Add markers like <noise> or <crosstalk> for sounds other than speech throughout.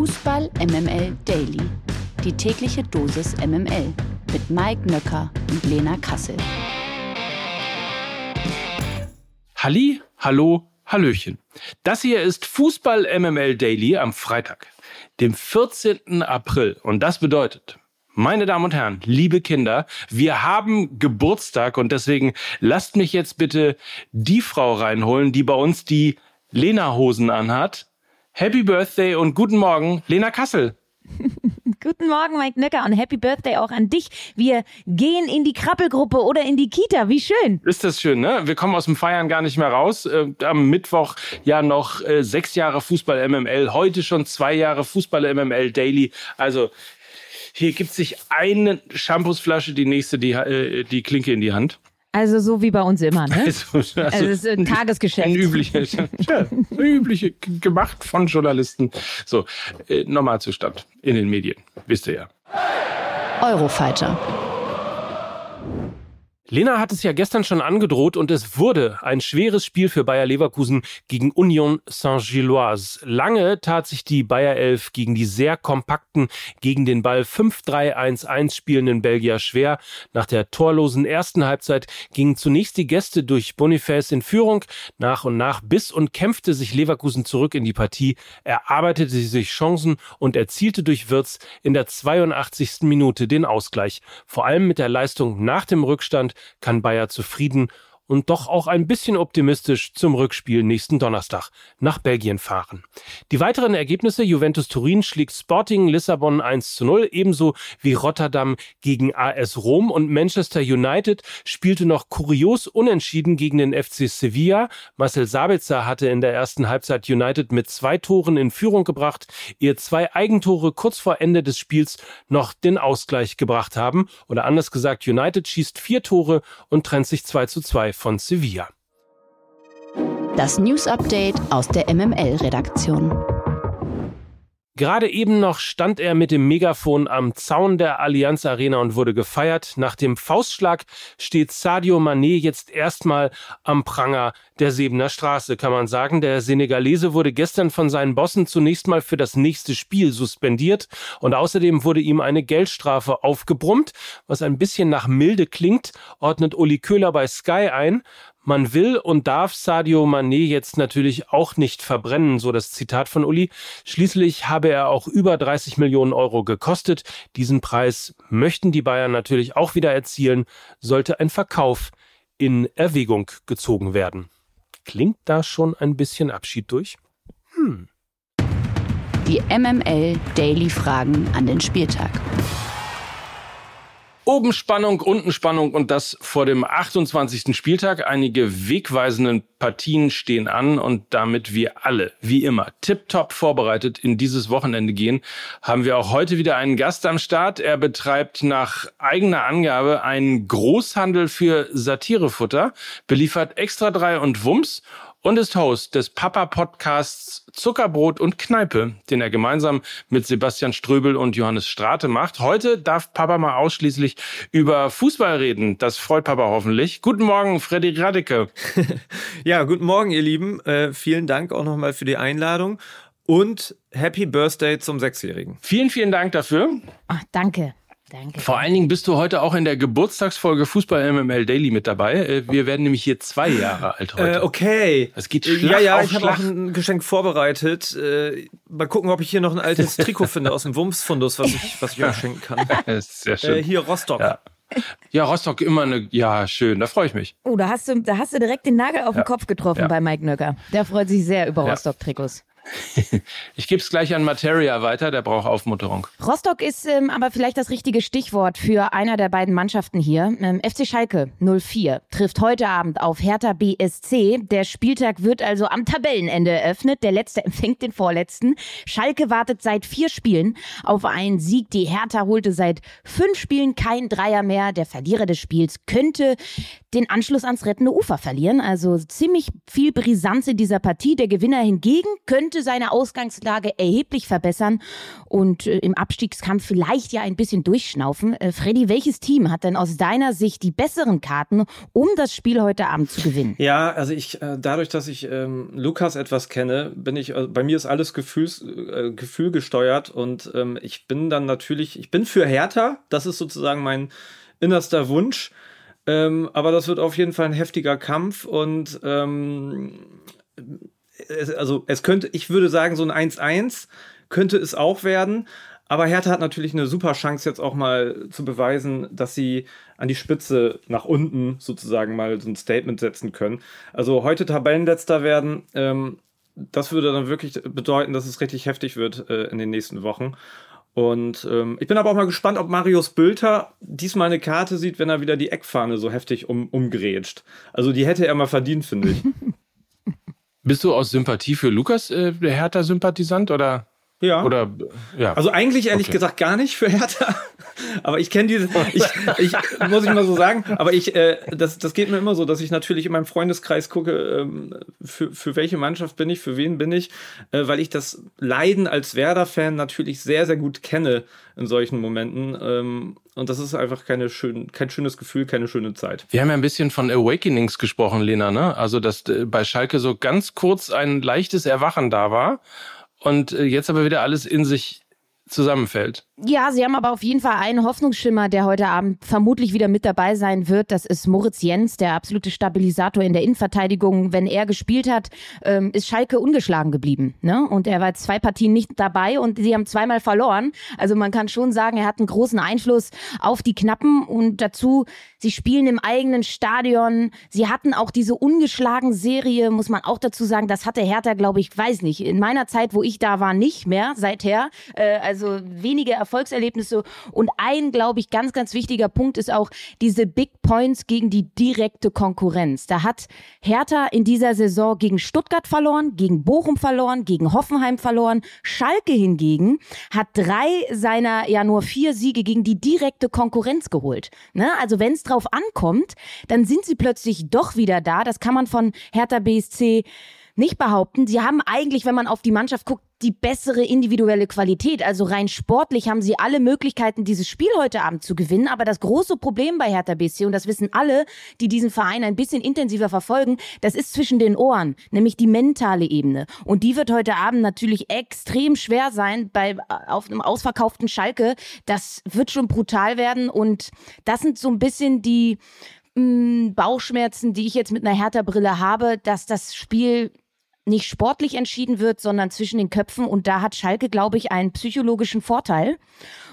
Fußball MML Daily. Die tägliche Dosis MML mit Mike Nöcker und Lena Kassel. Halli, hallo, hallöchen. Das hier ist Fußball MML Daily am Freitag, dem 14. April. Und das bedeutet, meine Damen und Herren, liebe Kinder, wir haben Geburtstag und deswegen lasst mich jetzt bitte die Frau reinholen, die bei uns die Lena-Hosen anhat. Happy Birthday und guten Morgen, Lena Kassel. <laughs> Guten Morgen, Mike Nöcker und Happy Birthday auch an dich. Wir gehen in die Krabbelgruppe oder in die Kita. Wie schön. Ist das schön, ne? Wir kommen aus dem Feiern gar nicht mehr raus. Äh, am Mittwoch ja noch äh, sechs Jahre Fußball MML, heute schon zwei Jahre Fußball MML Daily. Also hier gibt sich eine Shampoosflasche, die nächste die, äh, die Klinke in die Hand. Also so wie bei uns immer, ne? Also, also, Also es ist ein Tagesgeschäft. Ein übliches, <laughs> ja, übliche, gemacht von Journalisten. So, äh, Normalzustand in den Medien, wisst ihr ja. Eurofighter. Lena hat es ja gestern schon angedroht und es wurde ein schweres Spiel für Bayer Leverkusen gegen Union Saint-Gilloise. Lange tat sich die Bayer 11 gegen die sehr kompakten, gegen den Ball 5-3-1-1 spielenden Belgier schwer. Nach der torlosen ersten Halbzeit gingen zunächst die Gäste durch Boniface in Führung. Nach und nach biss und kämpfte sich Leverkusen zurück in die Partie, erarbeitete sich Chancen und erzielte durch Wirtz in der 82. Minute den Ausgleich. Vor allem mit der Leistung nach dem Rückstand kann Bayer zufrieden und doch auch ein bisschen optimistisch zum Rückspiel nächsten Donnerstag nach Belgien fahren. Die weiteren Ergebnisse Juventus Turin schlägt Sporting Lissabon 1 zu 0, ebenso wie Rotterdam gegen AS Rom und Manchester United spielte noch kurios unentschieden gegen den FC Sevilla. Marcel Sabitzer hatte in der ersten Halbzeit United mit zwei Toren in Führung gebracht, ihr zwei Eigentore kurz vor Ende des Spiels noch den Ausgleich gebracht haben. Oder anders gesagt, United schießt vier Tore und trennt sich 2 zu 2 von Sevilla. Das News Update aus der MML-Redaktion. Gerade eben noch stand er mit dem Megafon am Zaun der Allianz Arena und wurde gefeiert. Nach dem Faustschlag steht Sadio Mané jetzt erstmal am Pranger der Sebener Straße, kann man sagen. Der Senegalese wurde gestern von seinen Bossen zunächst mal für das nächste Spiel suspendiert und außerdem wurde ihm eine Geldstrafe aufgebrummt. Was ein bisschen nach milde klingt, ordnet Uli Köhler bei Sky ein. Man will und darf Sadio Mané jetzt natürlich auch nicht verbrennen, so das Zitat von Uli. Schließlich habe er auch über 30 Millionen Euro gekostet. Diesen Preis möchten die Bayern natürlich auch wieder erzielen, sollte ein Verkauf in Erwägung gezogen werden. Klingt da schon ein bisschen Abschied durch? Hm. Die MML Daily Fragen an den Spieltag. Oben Spannung, unten Spannung und das vor dem 28. Spieltag. Einige wegweisenden Partien stehen an und damit wir alle, wie immer, tiptop vorbereitet in dieses Wochenende gehen, haben wir auch heute wieder einen Gast am Start. Er betreibt nach eigener Angabe einen Großhandel für Satirefutter, beliefert Extra 3 und Wumms und ist Host des Papa-Podcasts Zuckerbrot und Kneipe, den er gemeinsam mit Sebastian Ströbel und Johannes Strate macht. Heute darf Papa mal ausschließlich über Fußball reden. Das freut Papa hoffentlich. Guten Morgen, Freddy Radicke. <laughs> ja, guten Morgen, ihr Lieben. Äh, vielen Dank auch nochmal für die Einladung und Happy Birthday zum Sechsjährigen. Vielen, vielen Dank dafür. Ach, danke. Danke. Vor allen Dingen bist du heute auch in der Geburtstagsfolge Fußball MML Daily mit dabei. Äh, Wir werden nämlich hier zwei Jahre alt heute. Äh, okay. Es geht Ja, Schlag ja, auf ich habe auch ein Geschenk vorbereitet. Äh, mal gucken, ob ich hier noch ein altes <laughs> Trikot finde aus dem Wumms-Fundus, was ich, was ich euch schenken kann. <laughs> Das ist sehr schön. Äh, hier Rostock. Ja. Ja, Rostock immer eine, ja, schön, da freue ich mich. Oh, da hast du, da hast du direkt den Nagel auf den Kopf getroffen Ja. bei Mike Nöcker. Der freut sich sehr über Ja. Rostock-Trikots. <laughs> Ich gebe es gleich an Materia weiter, der braucht Aufmunterung. Rostock ist ähm, aber vielleicht das richtige Stichwort für einer der beiden Mannschaften hier. Ähm, FC Schalke 04 trifft heute Abend auf Hertha BSC. Der Spieltag wird also am Tabellenende eröffnet. Der letzte <laughs> empfängt den vorletzten. Schalke wartet seit vier Spielen auf einen Sieg. Die Hertha holte seit fünf Spielen kein Dreier mehr. Der Verlierer des Spiels könnte den Anschluss ans rettende Ufer verlieren. Also ziemlich viel Brisanz in dieser Partie. Der Gewinner hingegen könnte seine Ausgangslage erheblich verbessern und äh, im Abstiegskampf vielleicht ja ein bisschen durchschnaufen. Äh, Freddy, welches Team hat denn aus deiner Sicht die besseren Karten, um das Spiel heute Abend zu gewinnen? Ja, also ich, äh, dadurch, dass ich ähm, Lukas etwas kenne, bin ich, äh, bei mir ist alles Gefühls, äh, Gefühl gesteuert und ähm, ich bin dann natürlich, ich bin für Hertha, das ist sozusagen mein innerster Wunsch. Ähm, aber das wird auf jeden Fall ein heftiger Kampf und ähm, es, also es könnte, ich würde sagen, so ein 1-1 könnte es auch werden. Aber Hertha hat natürlich eine super Chance, jetzt auch mal zu beweisen, dass sie an die Spitze nach unten sozusagen mal so ein Statement setzen können. Also heute Tabellenletzter werden, ähm, das würde dann wirklich bedeuten, dass es richtig heftig wird äh, in den nächsten Wochen. Und ähm, ich bin aber auch mal gespannt, ob Marius Bülter diesmal eine Karte sieht, wenn er wieder die Eckfahne so heftig um, umgrätscht. Also die hätte er mal verdient, finde ich. <laughs> Bist du aus Sympathie für Lukas äh, der Hertha-Sympathisant oder? Ja. Oder ja. Also eigentlich ehrlich okay. gesagt gar nicht für Hertha. <laughs> Aber ich kenne diese, ich, ich muss ich mal so sagen, aber ich, äh, das, das geht mir immer so, dass ich natürlich in meinem Freundeskreis gucke, ähm, für, für welche Mannschaft bin ich, für wen bin ich, äh, weil ich das Leiden als Werder-Fan natürlich sehr, sehr gut kenne in solchen Momenten. Ähm, und das ist einfach keine schön, kein schönes Gefühl, keine schöne Zeit. Wir haben ja ein bisschen von Awakenings gesprochen, Lena, ne? Also, dass äh, bei Schalke so ganz kurz ein leichtes Erwachen da war und äh, jetzt aber wieder alles in sich zusammenfällt. Ja, sie haben aber auf jeden Fall einen Hoffnungsschimmer, der heute Abend vermutlich wieder mit dabei sein wird. Das ist Moritz Jens, der absolute Stabilisator in der Innenverteidigung. Wenn er gespielt hat, ähm, ist Schalke ungeschlagen geblieben. Ne? Und er war zwei Partien nicht dabei und sie haben zweimal verloren. Also man kann schon sagen, er hat einen großen Einfluss auf die Knappen und dazu, sie spielen im eigenen Stadion. Sie hatten auch diese ungeschlagen Serie, muss man auch dazu sagen. Das hatte Hertha, glaube ich, weiß nicht. In meiner Zeit, wo ich da war, nicht mehr seither. Äh, also wenige Erfolgserlebnisse. Und ein, glaube ich, ganz, ganz wichtiger Punkt ist auch diese Big Points gegen die direkte Konkurrenz. Da hat Hertha in dieser Saison gegen Stuttgart verloren, gegen Bochum verloren, gegen Hoffenheim verloren. Schalke hingegen hat drei seiner ja nur vier Siege gegen die direkte Konkurrenz geholt. Ne? Also wenn es drauf ankommt, dann sind sie plötzlich doch wieder da. Das kann man von Hertha BSC nicht behaupten. Sie haben eigentlich, wenn man auf die Mannschaft guckt, die bessere individuelle Qualität. Also rein sportlich haben sie alle Möglichkeiten, dieses Spiel heute Abend zu gewinnen. Aber das große Problem bei Hertha BSC, und das wissen alle, die diesen Verein ein bisschen intensiver verfolgen, das ist zwischen den Ohren, nämlich die mentale Ebene. Und die wird heute Abend natürlich extrem schwer sein bei, auf einem ausverkauften Schalke. Das wird schon brutal werden. Und das sind so ein bisschen die, mm, Bauchschmerzen, die ich jetzt mit einer Hertha-Brille habe, dass das Spiel nicht sportlich entschieden wird, sondern zwischen den Köpfen. Und da hat Schalke, glaube ich, einen psychologischen Vorteil.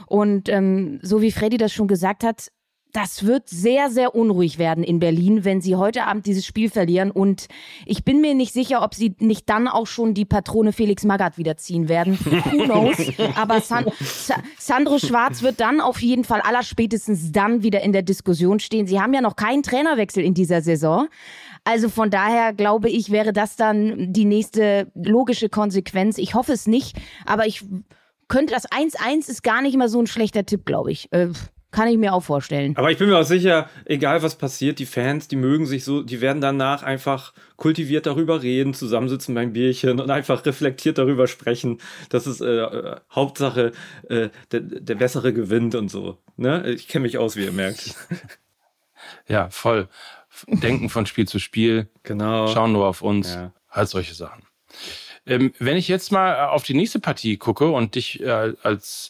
Und ähm, so wie Freddy das schon gesagt hat, das wird sehr, sehr unruhig werden in Berlin, wenn sie heute Abend dieses Spiel verlieren. Und ich bin mir nicht sicher, ob sie nicht dann auch schon die Patrone Felix Magath wiederziehen werden. <laughs> Who knows? Aber San Sa Sandro Schwarz wird dann auf jeden Fall allerspätestens dann wieder in der Diskussion stehen. Sie haben ja noch keinen Trainerwechsel in dieser Saison. Also von daher glaube ich, wäre das dann die nächste logische Konsequenz. Ich hoffe es nicht, aber ich könnte das 1-1 ist gar nicht mal so ein schlechter Tipp, glaube ich. Äh, kann ich mir auch vorstellen. Aber ich bin mir auch sicher, egal was passiert, die Fans, die mögen sich so, die werden danach einfach kultiviert darüber reden, zusammensitzen beim Bierchen und einfach reflektiert darüber sprechen. Das ist äh, äh, Hauptsache, äh, der, der Bessere gewinnt und so. Ne? Ich kenne mich aus, wie ihr merkt. <laughs> Ja, voll denken von Spiel zu Spiel, genau. schauen nur auf uns, ja. halt solche Sachen. Ähm, wenn ich jetzt mal auf die nächste Partie gucke und dich äh, als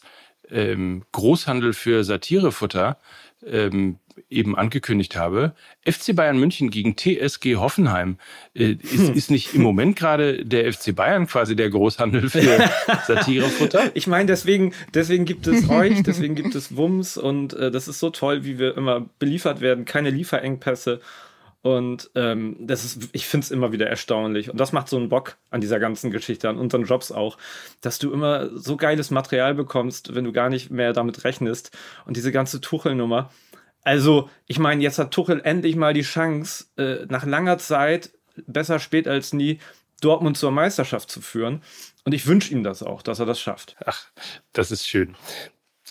ähm, Großhandel für Satirefutter ähm, eben angekündigt habe. FC Bayern München gegen TSG Hoffenheim. Äh, ist, hm. ist nicht im Moment gerade der FC Bayern quasi der Großhandel für <laughs> Satirefutter? Ich meine, deswegen, deswegen gibt es euch, deswegen gibt es Wums und äh, das ist so toll, wie wir immer beliefert werden. Keine Lieferengpässe. Und ähm, das ist, ich finde es immer wieder erstaunlich. Und das macht so einen Bock an dieser ganzen Geschichte, an unseren Jobs auch, dass du immer so geiles Material bekommst, wenn du gar nicht mehr damit rechnest. Und diese ganze Tuchelnummer. Also, ich meine, jetzt hat Tuchel endlich mal die Chance, äh, nach langer Zeit, besser spät als nie, Dortmund zur Meisterschaft zu führen. Und ich wünsche ihm das auch, dass er das schafft. Ach, das ist schön.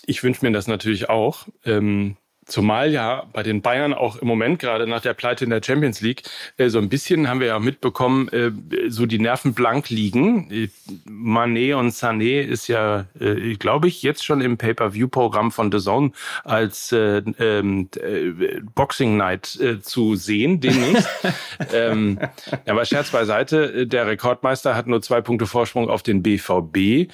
Ich wünsche mir das natürlich auch. Ähm, Zumal ja bei den Bayern auch im Moment gerade nach der Pleite in der Champions League äh, so ein bisschen haben wir ja mitbekommen, äh, so die Nerven blank liegen. Äh, Manet und Sané ist ja, äh, glaube ich, jetzt schon im Pay-per-View-Programm von The Zone als äh, ähm, äh, Boxing Night zu sehen demnächst. <laughs> ähm, aber Scherz beiseite, der Rekordmeister hat nur zwei Punkte Vorsprung auf den BVB.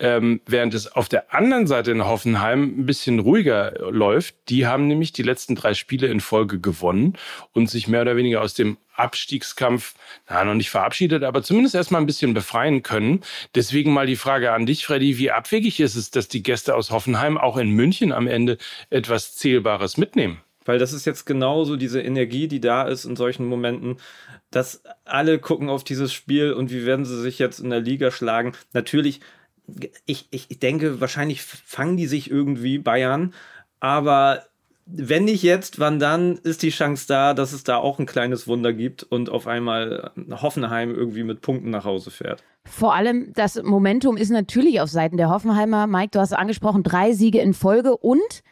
Ähm, während es auf der anderen Seite in Hoffenheim ein bisschen ruhiger läuft. Die haben nämlich die letzten drei Spiele in Folge gewonnen und sich mehr oder weniger aus dem Abstiegskampf, na, noch nicht verabschiedet, aber zumindest erstmal ein bisschen befreien können. Deswegen mal die Frage an dich, Freddy, wie abwegig ist es, dass die Gäste aus Hoffenheim auch in München am Ende etwas Zählbares mitnehmen? Weil das ist jetzt genauso diese Energie, die da ist in solchen Momenten, dass alle gucken auf dieses Spiel und wie werden sie sich jetzt in der Liga schlagen. Natürlich ich, ich denke, wahrscheinlich fangen die sich irgendwie Bayern, aber wenn nicht jetzt, wann dann ist die Chance da, dass es da auch ein kleines Wunder gibt und auf einmal Hoffenheim irgendwie mit Punkten nach Hause fährt. Vor allem das Momentum ist natürlich auf Seiten der Hoffenheimer. Mike, du hast angesprochen, drei Siege in Folge und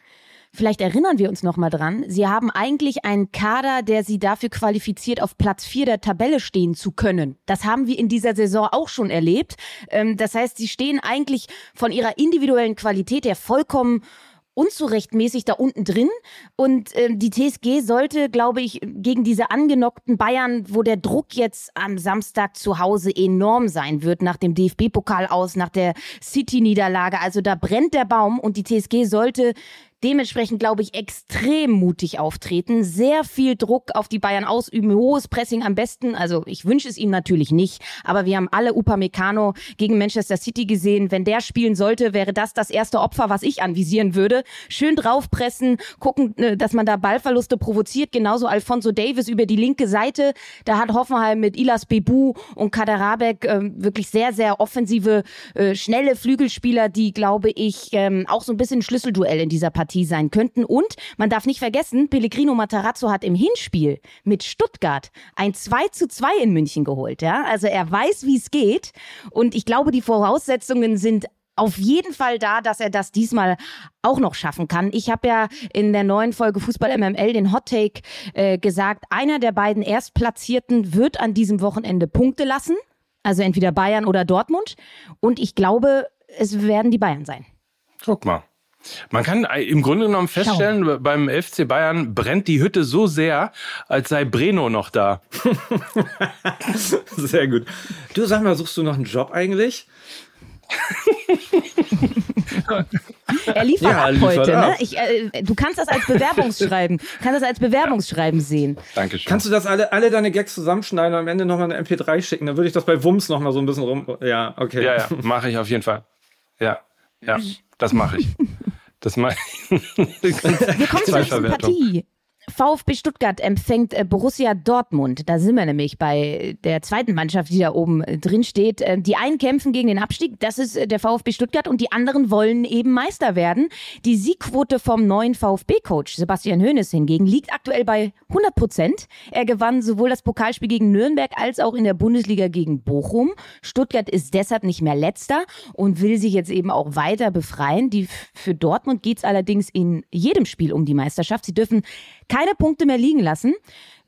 Vielleicht erinnern wir uns noch mal dran. Sie haben eigentlich einen Kader, der sie dafür qualifiziert, auf Platz vier der Tabelle stehen zu können. Das haben wir in dieser Saison auch schon erlebt. Ähm, das heißt, sie stehen eigentlich von ihrer individuellen Qualität her vollkommen unzurechtmäßig da unten drin. Und äh, die TSG sollte, glaube ich, gegen diese angenockten Bayern, wo der Druck jetzt am Samstag zu Hause enorm sein wird, nach dem DFB-Pokal aus, nach der City-Niederlage. Also da brennt der Baum und die TSG sollte Dementsprechend, glaube ich, extrem mutig auftreten, sehr viel Druck auf die Bayern ausüben, hohes Pressing am besten. Also ich wünsche es ihm natürlich nicht, aber wir haben alle Upamecano gegen Manchester City gesehen. Wenn der spielen sollte, wäre das das erste Opfer, was ich anvisieren würde. Schön draufpressen, gucken, äh, dass man da Ballverluste provoziert. Genauso Alfonso Davis über die linke Seite. Da hat Hoffenheim mit Ilas Bebu und Kaderabek äh, wirklich sehr, sehr offensive, äh, schnelle Flügelspieler, die, glaube ich, ähm, auch so ein bisschen Schlüsselduell in dieser Partie Partie sein könnten. Und man darf nicht vergessen, Pellegrino Matarazzo hat im Hinspiel mit Stuttgart ein 2 zu 2 in München geholt. Ja? Also er weiß, wie es geht. Und ich glaube, die Voraussetzungen sind auf jeden Fall da, dass er das diesmal auch noch schaffen kann. Ich habe ja in der neuen Folge Fußball MML den Hot Take äh, gesagt, einer der beiden Erstplatzierten wird an diesem Wochenende Punkte lassen. Also entweder Bayern oder Dortmund. Und ich glaube, es werden die Bayern sein. Guck mal. Man kann im Grunde genommen feststellen, Schau. beim FC Bayern brennt die Hütte so sehr, als sei Breno noch da. <laughs> sehr gut. Du sag mal, suchst du noch einen Job eigentlich? <laughs> er liefert ja, ab liefert heute, ab. ne? Ich, äh, du kannst das als Bewerbungsschreiben, <laughs> kannst das als Bewerbungsschreiben sehen. Dankeschön. Kannst du das alle, alle deine Gags zusammenschneiden und am Ende nochmal eine MP3 schicken? Dann würde ich das bei Wums nochmal so ein bisschen rum. Ja, okay. Ja, ja, mache ich auf jeden Fall. Ja, ja, das mache ich. Das mal. Wir kommen <laughs> zur nächsten Partie. VfB Stuttgart empfängt äh, Borussia Dortmund. Da sind wir nämlich bei der zweiten Mannschaft, die da oben äh, drin steht. Äh, die einen kämpfen gegen den Abstieg, das ist der VfB Stuttgart, und die anderen wollen eben Meister werden. Die Siegquote vom neuen VfB-Coach Sebastian Hoeneß hingegen liegt aktuell bei 100 Prozent. Er gewann sowohl das Pokalspiel gegen Nürnberg als auch in der Bundesliga gegen Bochum. Stuttgart ist deshalb nicht mehr letzter und will sich jetzt eben auch weiter befreien. Die, für Dortmund geht es allerdings in jedem Spiel um die Meisterschaft. Sie dürfen keine Punkte mehr liegen lassen.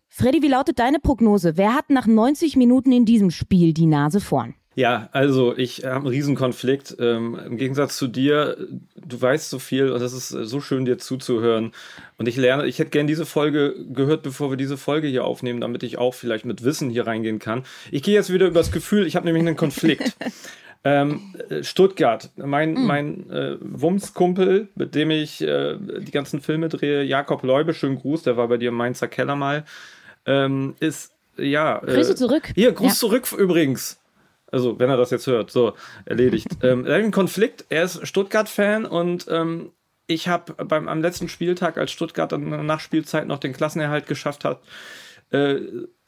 Freddy, wie lautet deine Prognose? Wer hat nach 90 Minuten in diesem Spiel die Nase vorn? Ja, also ich habe einen Riesenkonflikt. Ähm, Im Gegensatz zu dir, du weißt so viel und es ist so schön, dir zuzuhören. Und ich lerne, ich hätte gern diese Folge gehört, bevor wir diese Folge hier aufnehmen, damit ich auch vielleicht mit Wissen hier reingehen kann. Ich gehe jetzt wieder über das Gefühl, ich habe nämlich einen Konflikt. <laughs> Ähm, Stuttgart, mein, mm. mein äh, Wumskumpel, mit dem ich äh, die ganzen Filme drehe, Jakob Leube, schönen Gruß, der war bei dir im Mainzer Keller mal, ähm, ist, ja. Äh, Grüße zurück. Hier, Gruß ja. zurück übrigens. Also, wenn er das jetzt hört, so, erledigt. <laughs> ähm, er hat einen Konflikt, er ist Stuttgart-Fan und ähm, ich habe beim am letzten Spieltag, als Stuttgart in der Nachspielzeit noch den Klassenerhalt geschafft hat, äh,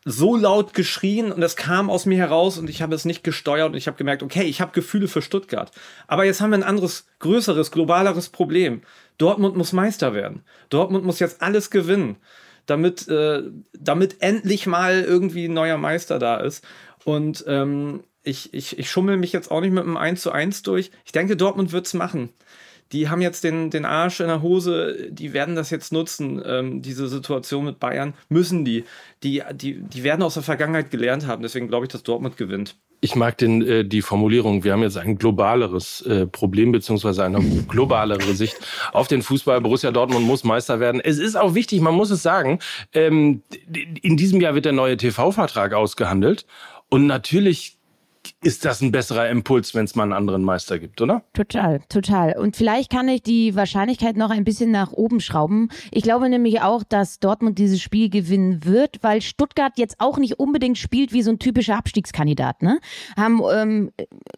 so laut geschrien und es kam aus mir heraus und ich habe es nicht gesteuert und ich habe gemerkt, okay, ich habe Gefühle für Stuttgart. Aber jetzt haben wir ein anderes, größeres, globaleres Problem. Dortmund muss Meister werden. Dortmund muss jetzt alles gewinnen, damit, äh, damit endlich mal irgendwie ein neuer Meister da ist. Und ähm, ich, ich, ich schummel mich jetzt auch nicht mit einem 1 zu 1 durch. Ich denke, Dortmund wird's machen. Die haben jetzt den, den Arsch in der Hose, die werden das jetzt nutzen, ähm, diese Situation mit Bayern, müssen die. Die, die. die werden aus der Vergangenheit gelernt haben, deswegen glaube ich, dass Dortmund gewinnt. Ich mag den, äh, die Formulierung, wir haben jetzt ein globaleres äh, Problem beziehungsweise eine <laughs> globalere Sicht auf den Fußball. Borussia Dortmund muss Meister werden. Es ist auch wichtig, man muss es sagen, ähm, in diesem Jahr wird der neue TV-Vertrag ausgehandelt. Und natürlich ist das ein besserer Impuls, wenn es mal einen anderen Meister gibt, oder? Total, total. Und vielleicht kann ich die Wahrscheinlichkeit noch ein bisschen nach oben schrauben. Ich glaube nämlich auch, dass Dortmund dieses Spiel gewinnen wird, weil Stuttgart jetzt auch nicht unbedingt spielt wie so ein typischer Abstiegskandidat. Ne? Haben, ähm,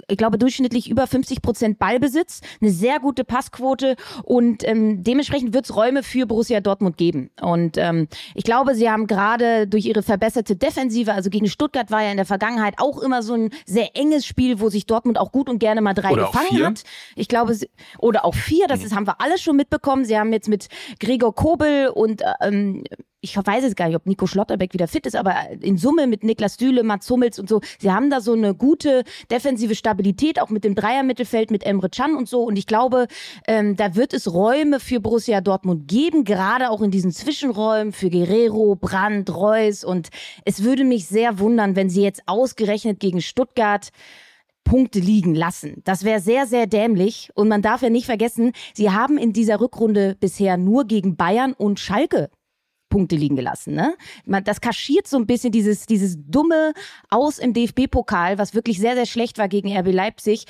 ich glaube, durchschnittlich über 50 Prozent Ballbesitz, eine sehr gute Passquote und ähm, dementsprechend wird es Räume für Borussia Dortmund geben. Und ähm, ich glaube, sie haben gerade durch ihre verbesserte Defensive, also gegen Stuttgart war ja in der Vergangenheit auch immer so ein sehr sehr enges Spiel, wo sich Dortmund auch gut und gerne mal drei oder gefangen hat. Ich glaube, oder auch vier, das ist, haben wir alles schon mitbekommen. Sie haben jetzt mit Gregor Kobel und ähm, ich weiß jetzt gar nicht, ob Nico Schlotterbeck wieder fit ist, aber in Summe mit Niklas Düle, Mats Hummels und so, sie haben da so eine gute defensive Stabilität, auch mit dem Dreiermittelfeld, mit Emre Can und so. Und ich glaube, ähm, da wird es Räume für Borussia Dortmund geben, gerade auch in diesen Zwischenräumen für Guerrero, Brandt, Reus. Und es würde mich sehr wundern, wenn sie jetzt ausgerechnet gegen Stuttgart Punkte liegen lassen. Das wäre sehr, sehr dämlich. Und man darf ja nicht vergessen, sie haben in dieser Rückrunde bisher nur gegen Bayern und Schalke Punkte liegen gelassen. Ne? Man, das kaschiert so ein bisschen dieses, dieses dumme Aus im DFB-Pokal, was wirklich sehr, sehr schlecht war gegen RB Leipzig.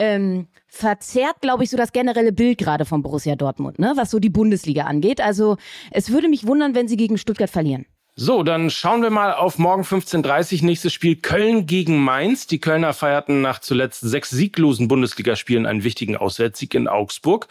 Ähm, verzerrt, glaube ich, so das generelle Bild gerade von Borussia Dortmund, ne? was so die Bundesliga angeht. Also es würde mich wundern, wenn sie gegen Stuttgart verlieren. So, dann schauen wir mal auf morgen 15.30 Uhr. Nächstes Spiel Köln gegen Mainz. Die Kölner feierten nach zuletzt sechs sieglosen Bundesligaspielen einen wichtigen Auswärtssieg in Augsburg.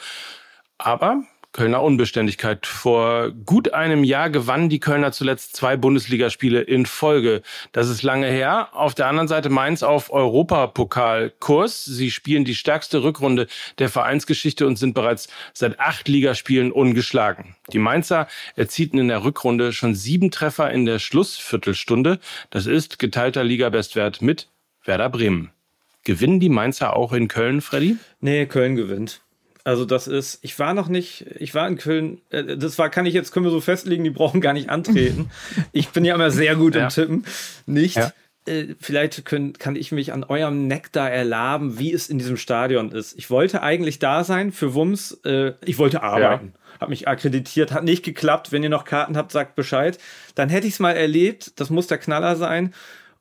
Aber Kölner Unbeständigkeit. Vor gut einem Jahr gewannen die Kölner zuletzt zwei Bundesligaspiele in Folge. Das ist lange her. Auf der anderen Seite Mainz auf Europapokalkurs. Sie spielen die stärkste Rückrunde der Vereinsgeschichte und sind bereits seit acht Ligaspielen ungeschlagen. Die Mainzer erzielten in der Rückrunde schon sieben Treffer in der Schlussviertelstunde. Das ist geteilter Ligabestwert mit Werder Bremen. Gewinnen die Mainzer auch in Köln, Freddy? Nee, Köln gewinnt. Also das ist, ich war noch nicht, ich war in Köln, äh, das war, kann ich jetzt, können wir so festlegen, die brauchen gar nicht antreten. <laughs> Ich bin ja immer sehr gut ja. im Tippen. Nicht. Ja. Äh, vielleicht können, kann ich mich an eurem Nektar erlaben, wie es in diesem Stadion ist. Ich wollte eigentlich da sein für Wums. Äh, ich wollte arbeiten. Ja. Hab mich akkreditiert, hat nicht geklappt. Wenn ihr noch Karten habt, sagt Bescheid. Dann hätte ich es mal erlebt. Das muss der Knaller sein.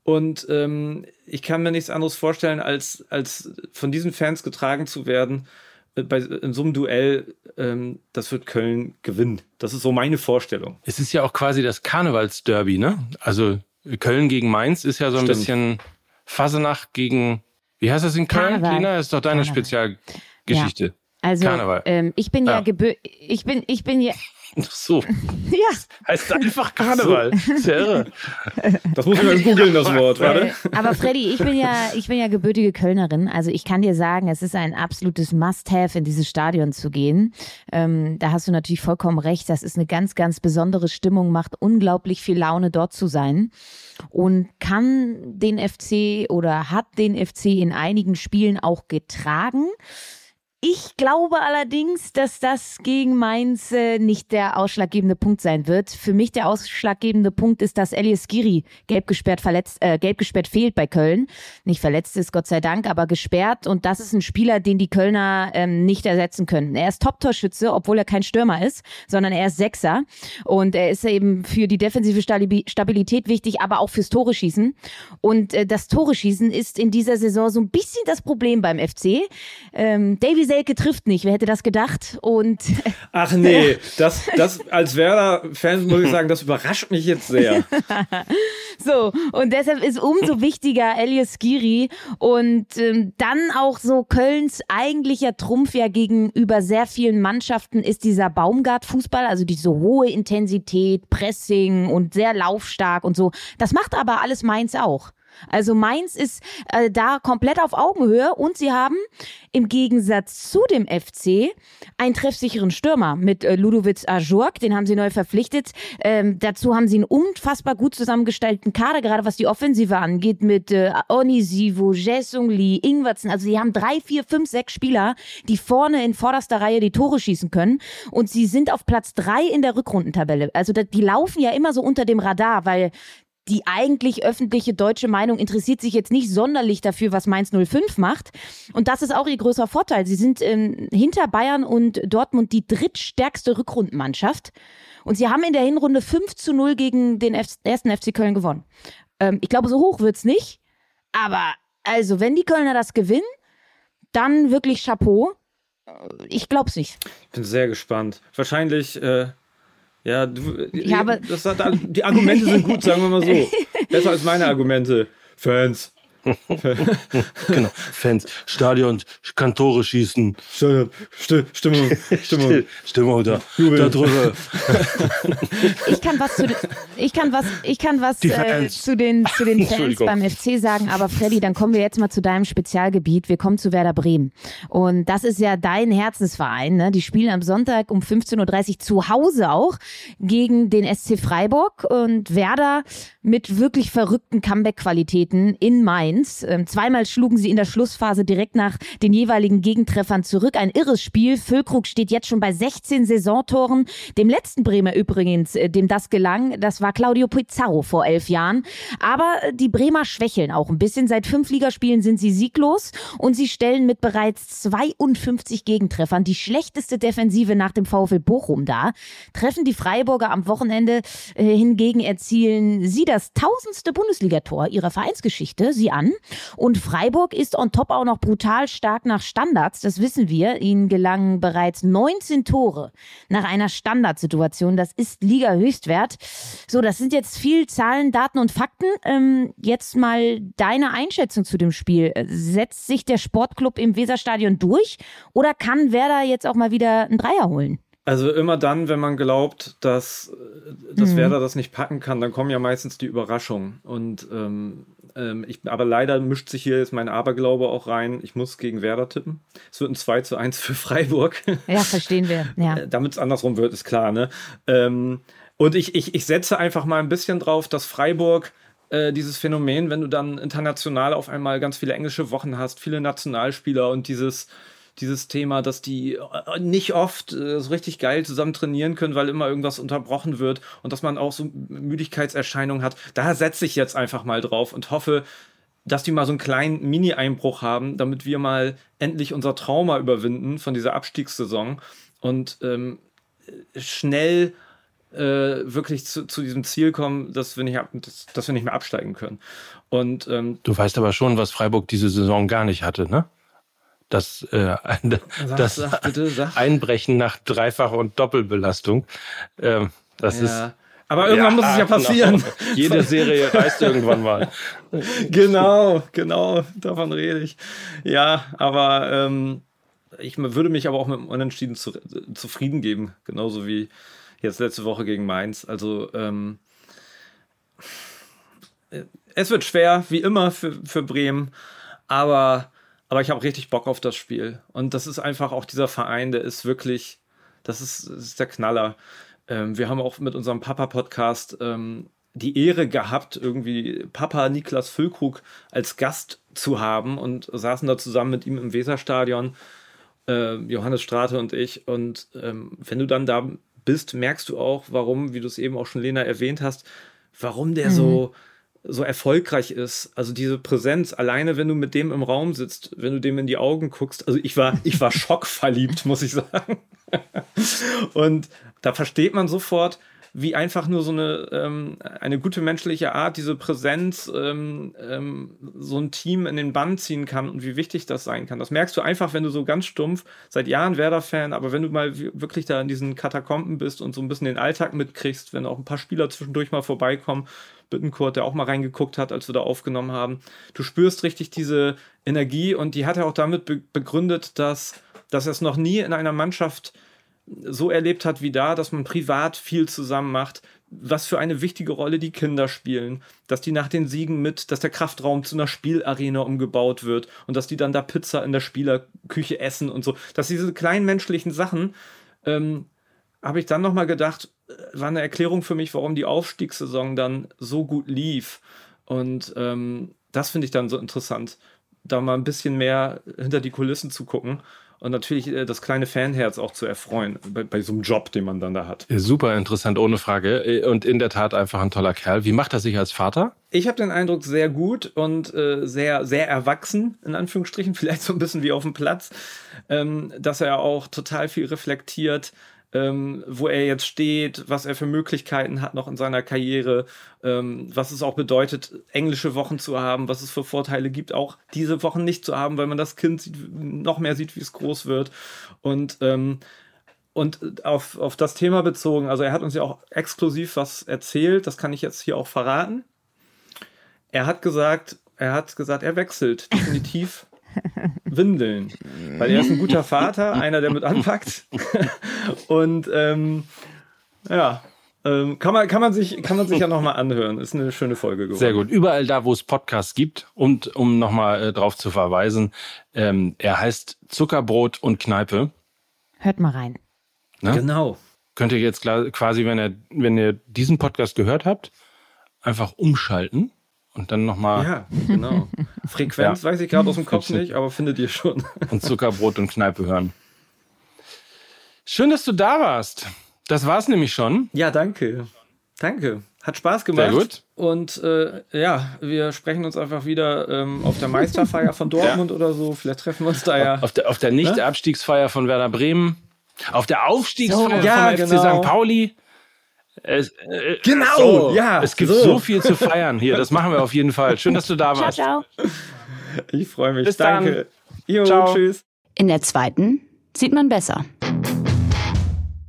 Und ähm, ich kann mir nichts anderes vorstellen, als, als von diesen Fans getragen zu werden bei, in so einem Duell, ähm, das wird Köln gewinnen. Das ist so meine Vorstellung. Es ist ja auch quasi das Karnevalsderby, ne? Also Köln gegen Mainz ist ja so ein Stimmt. bisschen Fasenach gegen, wie heißt das in Köln, Karneval. Das ist doch deine Karneval. Spezialgeschichte. Ja. Also, Karneval. Ähm, ich bin ja, ja gebö ich bin, ich bin ja, so. <laughs> Ja. Heißt einfach Karneval. <laughs> So. Ist ja irre. Das muss ich mal googeln, das Wort, warte. Äh, aber Freddy, ich bin ja, ich bin ja gebürtige Kölnerin. Also ich kann dir sagen, es ist ein absolutes Must-have, in dieses Stadion zu gehen. Ähm, da hast du natürlich vollkommen recht. Das ist eine ganz, ganz besondere Stimmung, macht unglaublich viel Laune, dort zu sein. Und kann den FC oder hat den FC in einigen Spielen auch getragen. Ich glaube allerdings, dass das gegen Mainz äh, nicht der ausschlaggebende Punkt sein wird. Für mich der ausschlaggebende Punkt ist, dass Elias Giri gelb gesperrt verletzt, äh, gelb gesperrt fehlt bei Köln. Nicht verletzt ist, Gott sei Dank, aber gesperrt. Und das ist ein Spieler, den die Kölner ähm, nicht ersetzen können. Er ist Top-Torschütze, obwohl er kein Stürmer ist, sondern er ist Sechser. Und er ist eben für die defensive Stabilität wichtig, aber auch fürs Tore schießen. Und äh, das Tore schießen ist in dieser Saison so ein bisschen das Problem beim FC. Ähm, Davy Selke trifft nicht. Wer hätte das gedacht? Und <laughs> Ach nee, <laughs> das, das als Werder-Fan muss ich sagen, das überrascht mich jetzt sehr. <laughs> so, und deshalb ist umso wichtiger Elias Giri und ähm, dann auch so Kölns eigentlicher Trumpf ja gegenüber sehr vielen Mannschaften ist dieser Baumgart-Fußball, also diese hohe Intensität, Pressing und sehr laufstark und so. Das macht aber alles Mainz auch. Also Mainz ist äh, da komplett auf Augenhöhe und sie haben im Gegensatz zu dem FC einen treffsicheren Stürmer mit äh, Ludovic Ajork, den haben sie neu verpflichtet. Ähm, dazu haben sie einen unfassbar gut zusammengestellten Kader, gerade was die Offensive angeht, mit äh, Onisivo, Jesung Lee, Ingwertsen. Also sie haben drei, vier, fünf, sechs Spieler, die vorne in vorderster Reihe die Tore schießen können. Und sie sind auf Platz drei in der Rückrundentabelle. Also die laufen ja immer so unter dem Radar, weil die eigentlich öffentliche deutsche Meinung interessiert sich jetzt nicht sonderlich dafür, was Mainz 05 macht. Und das ist auch ihr größer Vorteil. Sie sind ähm, hinter Bayern und Dortmund die drittstärkste Rückrundenmannschaft. Und sie haben in der Hinrunde 5 zu 0 gegen den F ersten FC Köln gewonnen. Ähm, ich glaube, so hoch wird's nicht. Aber also, wenn die Kölner das gewinnen, dann wirklich Chapeau. Äh, ich glaub's nicht. Ich bin sehr gespannt. Wahrscheinlich äh, ja, du, ja, aber das hat, die Argumente sind gut, sagen wir mal so. <laughs> Besser als meine Argumente. Fans. <laughs> genau, Fans, Stadion, kann Tore schießen. <laughs> Stimmung, Stimmung, Stimmung, Stimmung da, da drüber. <laughs> Ich kann was zu, ich kann was, ich kann was äh, zu den, zu den Fans beim FC sagen, aber Freddy, dann kommen wir jetzt mal zu deinem Spezialgebiet. Wir kommen zu Werder Bremen. Und das ist ja dein Herzensverein. Ne? Die spielen am Sonntag um 15.30 Uhr zu Hause auch gegen den SC Freiburg und Werder mit wirklich verrückten Comeback-Qualitäten in Mainz. Ähm, zweimal schlugen sie in der Schlussphase direkt nach den jeweiligen Gegentreffern zurück. Ein irres Spiel. Füllkrug steht jetzt schon bei 16 Saisontoren. Dem letzten Bremer übrigens, äh, dem das gelang, das war Claudio Pizarro vor elf Jahren. Aber äh, die Bremer schwächeln auch ein bisschen. Seit fünf Ligaspielen sind sie sieglos und sie stellen mit bereits 52 Gegentreffern die schlechteste Defensive nach dem VfL Bochum dar. Treffen die Freiburger am Wochenende äh, hingegen erzielen sie das tausendste Bundesligator ihrer Vereinsgeschichte, sie an. Und Freiburg ist on top auch noch brutal stark nach Standards, das wissen wir. Ihnen gelangen bereits 19 Tore nach einer Standardsituation. Das ist Liga-Höchstwert. So, das sind jetzt viel Zahlen, Daten und Fakten. Ähm, jetzt mal deine Einschätzung zu dem Spiel. Setzt sich der Sportclub im Weserstadion durch oder kann Werder jetzt auch mal wieder einen Dreier holen? Also immer dann, wenn man glaubt, dass, dass mhm. Werder das nicht packen kann, dann kommen ja meistens die Überraschungen. Und ähm, ähm, ich, aber leider mischt sich hier jetzt mein Aberglaube auch rein. Ich muss gegen Werder tippen. Es wird ein 2 zu 1 für <laughs> Freiburg. Ja, verstehen wir. Ja. Äh, Damit es andersrum wird, ist klar. Ne? Ähm, und ich, ich, ich setze einfach mal ein bisschen drauf, dass Freiburg äh, dieses Phänomen, wenn du dann international auf einmal ganz viele englische Wochen hast, viele Nationalspieler und dieses dieses Thema, dass die äh, nicht oft äh, so richtig geil zusammen trainieren können, weil immer irgendwas unterbrochen wird und dass man auch so Müdigkeitserscheinungen hat. Da setze ich jetzt einfach mal drauf und hoffe, dass die mal so einen kleinen Mini-Einbruch haben, damit wir mal endlich unser Trauma überwinden von dieser Abstiegssaison und ähm, schnell äh, wirklich zu, zu, diesem Ziel kommen, dass wir, nicht dass, dass wir nicht mehr absteigen können. Und, ähm, du weißt aber schon, was Freiburg diese Saison gar nicht hatte, ne? Das, äh, sag, das sag, bitte, sag. Einbrechen nach Dreifach- und Doppelbelastung. Ähm, das ja. ist. Aber irgendwann ja, muss es ja passieren. Genau. Jede <laughs> Serie reißt irgendwann mal. genau, genau, davon rede ich. Ja, aber ähm, ich würde mich aber auch mit dem Unentschieden zu, zufrieden geben, genauso wie jetzt letzte Woche gegen Mainz. Also ähm, es wird schwer, wie immer für, für Bremen, aber aber ich habe richtig Bock auf das Spiel. Und das ist einfach auch dieser Verein, der ist wirklich, das ist, das ist der Knaller. Ähm, wir haben auch mit unserem Papa-Podcast ähm, die Ehre gehabt, irgendwie Papa Niklas Füllkrug als Gast zu haben und saßen da zusammen mit ihm im Weserstadion, äh, Johannes Strate und ich. Und ähm, wenn du dann da bist, merkst du auch, warum, wie du es eben auch schon Lena erwähnt hast, warum der mhm. so so erfolgreich ist. Also diese Präsenz, alleine wenn du mit dem im Raum sitzt, wenn du dem in die Augen guckst. Also ich war, ich war <laughs> schockverliebt, muss ich sagen. Und da versteht man sofort, wie einfach nur so eine, ähm, eine gute menschliche Art, diese Präsenz, ähm, ähm, so ein Team in den Bann ziehen kann und wie wichtig das sein kann. Das merkst du einfach, wenn du so ganz stumpf, seit Jahren Werder-Fan, aber wenn du mal wirklich da in diesen Katakomben bist und so ein bisschen den Alltag mitkriegst, wenn auch ein paar Spieler zwischendurch mal vorbeikommen, Bittenkurt, der auch mal reingeguckt hat, als wir da aufgenommen haben, du spürst richtig diese Energie und die hat er auch damit be begründet, dass, dass er es noch nie in einer Mannschaft so erlebt hat wie da, dass man privat viel zusammen macht, was für eine wichtige Rolle die Kinder spielen, dass die nach den Siegen mit, dass der Kraftraum zu einer Spielarena umgebaut wird und dass die dann da Pizza in der Spielerküche essen und so, dass diese kleinen menschlichen Sachen, ähm, habe ich dann nochmal gedacht, war eine Erklärung für mich, warum die Aufstiegssaison dann so gut lief. Und ähm, das finde ich dann so interessant, da mal ein bisschen mehr hinter die Kulissen zu gucken und natürlich äh, das kleine Fanherz auch zu erfreuen bei, bei, so einem Job, den man dann da hat. Super interessant, ohne Frage. Äh, und in der Tat einfach ein toller Kerl. Wie macht er sich als Vater? Ich habe den Eindruck, sehr gut und äh, sehr, sehr erwachsen, in Anführungsstrichen, <laughs> vielleicht so ein bisschen wie auf dem Platz, ähm, dass er auch total viel reflektiert, ähm, wo er jetzt steht, was er für Möglichkeiten hat noch in seiner Karriere, ähm, was es auch bedeutet, englische Wochen zu haben, was es für Vorteile gibt, auch diese Wochen nicht zu haben, weil man das Kind sieht, noch mehr sieht, wie es groß wird. Und ähm, und auf, auf das Thema bezogen, also er hat uns ja auch exklusiv was erzählt, das kann ich jetzt hier auch verraten. Er hat gesagt, er hat gesagt, er wechselt definitiv <laughs> <laughs> Windeln. Weil er ist ein guter Vater, <laughs> einer, der mit anpackt. <laughs> Und ähm, ja, ähm, kann, man, kann, man sich, kann man sich ja nochmal anhören. Ist eine schöne Folge geworden. Sehr gut. Überall da, wo es Podcasts gibt und um nochmal äh, drauf zu verweisen, ähm, er heißt Zuckerbrot und Kneipe. Hört mal rein. Ne? Genau. Könnt ihr jetzt quasi, wenn ihr, wenn ihr diesen Podcast gehört habt, einfach umschalten und dann nochmal. Ja, genau. Frequenz ja. weiß ich gerade aus dem Kopf nicht, aber findet ihr schon. und Zuckerbrot und Kneipe hören. Schön, dass du da warst. Das war's nämlich schon. Ja, danke. Danke. Hat Spaß gemacht. Sehr gut. Und äh, ja, wir sprechen uns einfach wieder ähm, auf der Meisterfeier von <laughs> Dortmund ja. oder so. Vielleicht treffen wir uns da ja. Auf der, auf der Nicht-Abstiegsfeier von Werder Bremen. Auf der Aufstiegsfeier so, ja, vom FC genau. St. Pauli. Es, äh, genau, so, ja. Es gibt so. so. viel zu feiern hier. Das machen wir auf jeden Fall. Schön, dass du da warst. Ciao, ciao. Ich freue mich. Bis Danke. Dann. Jo, ciao. tschüss. In der zweiten sieht man besser.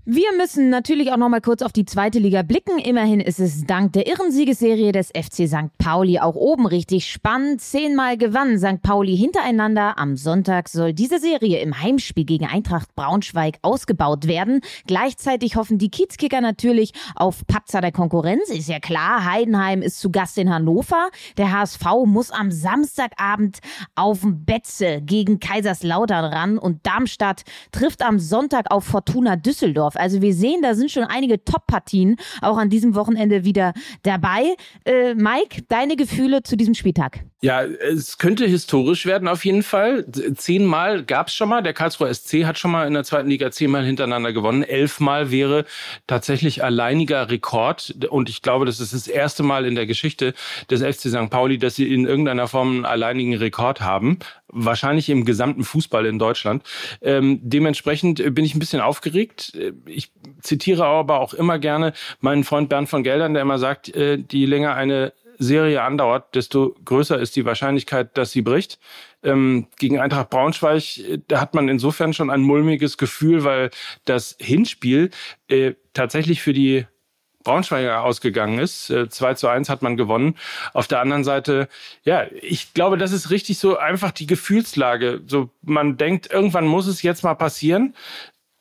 Wir müssen natürlich auch noch mal kurz auf die zweite Liga blicken. Immerhin ist es dank der irren Siegesserie des FC St. Pauli auch oben richtig spannend. Zehnmal gewann St. Pauli hintereinander. Am Sonntag soll diese Serie im Heimspiel gegen Eintracht Braunschweig ausgebaut werden. Gleichzeitig hoffen die Kiezkicker natürlich auf Patzer der Konkurrenz. Ist ja klar, Heidenheim ist zu Gast in Hannover. Der HSV muss am Samstagabend auf dem Betze gegen Kaiserslautern ran und Darmstadt trifft am Sonntag auf Fortuna Düsseldorf. Düsseldorf. Also wir sehen, da sind schon einige Top-Partien auch an diesem Wochenende wieder dabei. Äh, Mike, deine Gefühle zu diesem Spieltag? Ja, es könnte historisch werden auf jeden Fall. Zehnmal gab es schon mal. Der Karlsruher SC hat schon mal in der zweiten Liga zehnmal hintereinander gewonnen. Elfmal wäre tatsächlich alleiniger Rekord. Und ich glaube, das ist das erste Mal in der Geschichte des FC St. Pauli, dass sie in irgendeiner Form einen alleinigen Rekord haben. Wahrscheinlich im gesamten Fußball in Deutschland. Ähm, dementsprechend bin ich ein bisschen aufgeregt. Ich zitiere aber auch immer gerne meinen Freund Bernd von Geldern, der immer sagt, äh, die länger eine Serie andauert, desto größer ist die Wahrscheinlichkeit, dass sie bricht. Ähm, gegen Eintracht Braunschweig, äh, da hat man insofern schon ein mulmiges Gefühl, weil das Hinspiel äh, tatsächlich für die Braunschweiger ausgegangen ist. Äh, 2 zu 1 hat man gewonnen. Auf der anderen Seite, ja, ich glaube, das ist richtig so einfach die Gefühlslage. So, man denkt, irgendwann muss es jetzt mal passieren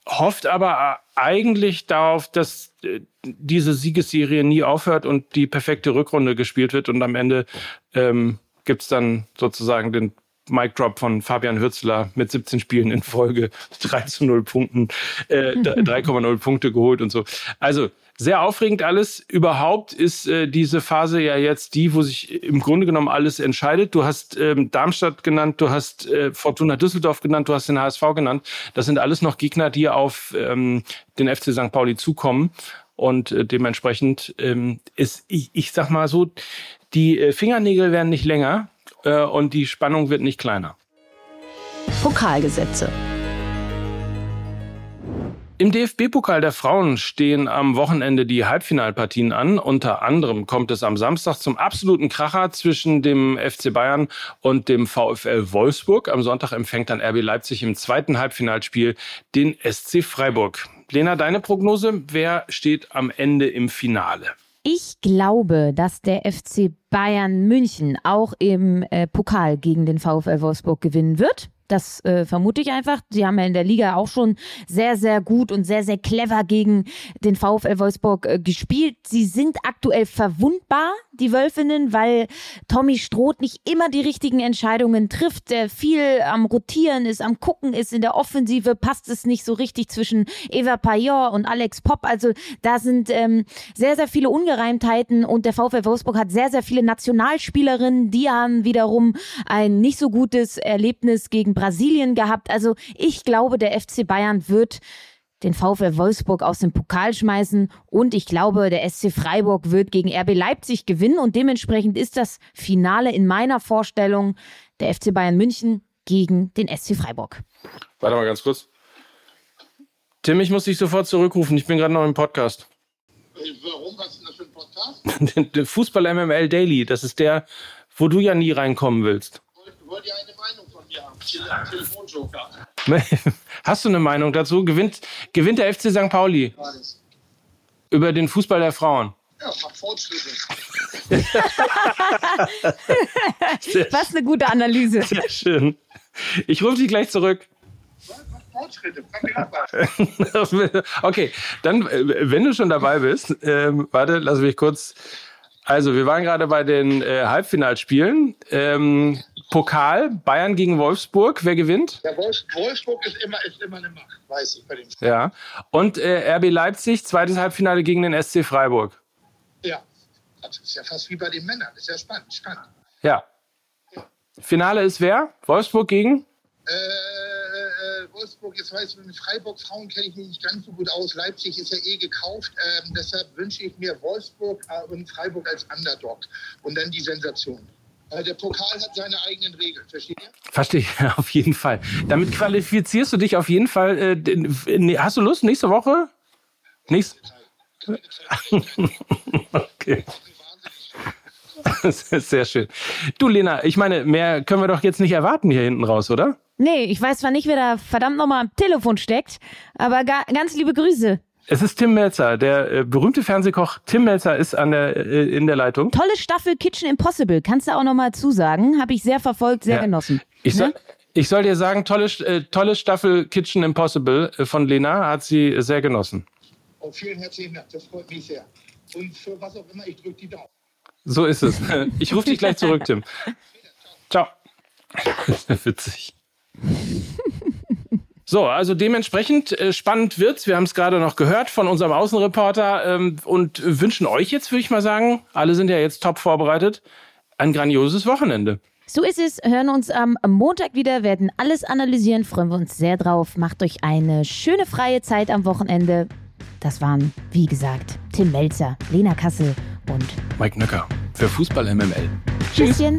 hofft aber eigentlich darauf, dass äh, diese Siegesserie nie aufhört und die perfekte Rückrunde gespielt wird und am Ende ähm, gibt dann sozusagen den Mic Drop von Fabian Hürzler mit 17 Spielen in Folge, <laughs> 3 zu 0 Punkten, äh, 3,0 <laughs> Punkte geholt und so. Also sehr aufregend alles. Überhaupt ist äh, diese Phase ja jetzt die, wo sich im Grunde genommen alles entscheidet. Du hast ähm, Darmstadt genannt, du hast äh, Fortuna Düsseldorf genannt, du hast den HSV genannt. Das sind alles noch Gegner, die auf ähm, den FC St. Pauli zukommen. Und äh, dementsprechend ähm, ist, ich, ich sag mal so, die äh, Fingernägel werden nicht länger äh, und die Spannung wird nicht kleiner. Pokalgesetze. Im DFB-Pokal der Frauen stehen am Wochenende die Halbfinalpartien an. Unter anderem kommt es am Samstag zum absoluten Kracher zwischen dem FC Bayern und dem VfL Wolfsburg. Am Sonntag empfängt dann RB Leipzig im zweiten Halbfinalspiel den SC Freiburg. Lena, deine Prognose? Wer steht am Ende im Finale? Ich glaube, dass der FC Bayern München auch im äh, Pokal gegen den VfL Wolfsburg gewinnen wird. Das äh, vermute ich einfach. Sie haben ja in der Liga auch schon sehr, sehr gut und sehr, sehr clever gegen den VfL Wolfsburg äh, gespielt. Sie sind aktuell verwundbar, die Wölfinnen, weil Tommy Stroth nicht immer die richtigen Entscheidungen trifft, der viel am Rotieren ist, am Gucken ist. In der Offensive passt es nicht so richtig zwischen Eva Payot und Alex Popp. Also da sind ähm, sehr, sehr viele Ungereimtheiten und der VfL Wolfsburg hat sehr, sehr viele Nationalspielerinnen. Die haben wiederum ein nicht so gutes Erlebnis gegen Brasilien gehabt. Also ich glaube, der FC Bayern wird den VfL Wolfsburg aus dem Pokal schmeißen und ich glaube, der SC Freiburg wird gegen RB Leipzig gewinnen und dementsprechend ist das Finale in meiner Vorstellung der FC Bayern München gegen den SC Freiburg. Warte mal ganz kurz. Tim, ich muss dich sofort zurückrufen. Ich bin gerade noch im Podcast. Warum? Was ist denn das für ein Podcast? <laughs> Fußball MML Daily. Das ist der, wo du ja nie reinkommen willst. Wollt ihr eine Meinung Telefonjoker. <laughs> Hast du eine Meinung dazu? Gewinnt, gewinnt der FC St. Pauli Alles. über den Fußball der Frauen? Ja, macht Fortschritte. <laughs> Was eine gute Analyse. Sehr schön. Ich rufe dich gleich zurück. Okay, dann, äh, wenn du schon dabei bist, ähm, warte, lass mich kurz. Also, wir waren gerade bei den äh, Halbfinalspielen. Ähm, Pokal, Bayern gegen Wolfsburg. Wer gewinnt? Wolfs Wolfsburg ist immer, ist immer eine Macht, weiß ich bei dem Spiel. Ja. Und äh, RB Leipzig, zweites Halbfinale gegen den SC Freiburg. Ja. Das ist ja fast wie bei den Männern. Das ist ja spannend, spannend. Ja. Finale ist wer? Wolfsburg gegen? Äh, äh, Wolfsburg, jetzt weiß ich, mit Freiburg Frauen kenne ich mich nicht ganz so gut aus. Leipzig ist ja eh gekauft. Ähm, deshalb wünsche ich mir Wolfsburg äh, und Freiburg als Underdog. Und dann die Sensation. Äh, der Pokal hat seine eigenen Regeln, versteht ihr? Verstehe ich, <laughs> auf jeden Fall. Damit qualifizierst du dich auf jeden Fall. Äh, hast du Lust nächste Woche? Nächste. <laughs> okay. <laughs> Das ist sehr schön. Du, Lena, ich meine, mehr können wir doch jetzt nicht erwarten hier hinten raus, oder? Nee, ich weiß zwar nicht, wer da verdammt nochmal am Telefon steckt, aber ga ganz liebe Grüße. Es ist Tim Melzer, der äh, berühmte Fernsehkoch Tim Melzer ist an der, äh, in der Leitung. Tolle Staffel Kitchen Impossible, kannst du auch nochmal zusagen. Habe ich sehr verfolgt, sehr Ja. genossen. Ich soll, Ne? ich soll dir sagen, tolle, äh, tolle Staffel Kitchen Impossible äh, von Lena hat sie sehr genossen. Oh, vielen herzlichen Dank, das freut mich sehr. Und für was auch immer, ich drücke die Daumen. So ist es. Ich rufe dich gleich zurück, Tim. <laughs> Ciao. <laughs> Witzig. So, also dementsprechend äh, spannend wird's. Wir haben es gerade noch gehört von unserem Außenreporter ähm, und wünschen euch jetzt, würde ich mal sagen, alle sind ja jetzt top vorbereitet, ein grandioses Wochenende. So ist es. Hören uns am Montag wieder, werden alles analysieren, freuen wir uns sehr drauf. Macht euch eine schöne freie Zeit am Wochenende. Das waren, wie gesagt, Tim Melzer, Lena Kassel und Mike Nöcker für Fußball MML. Tschüsschen.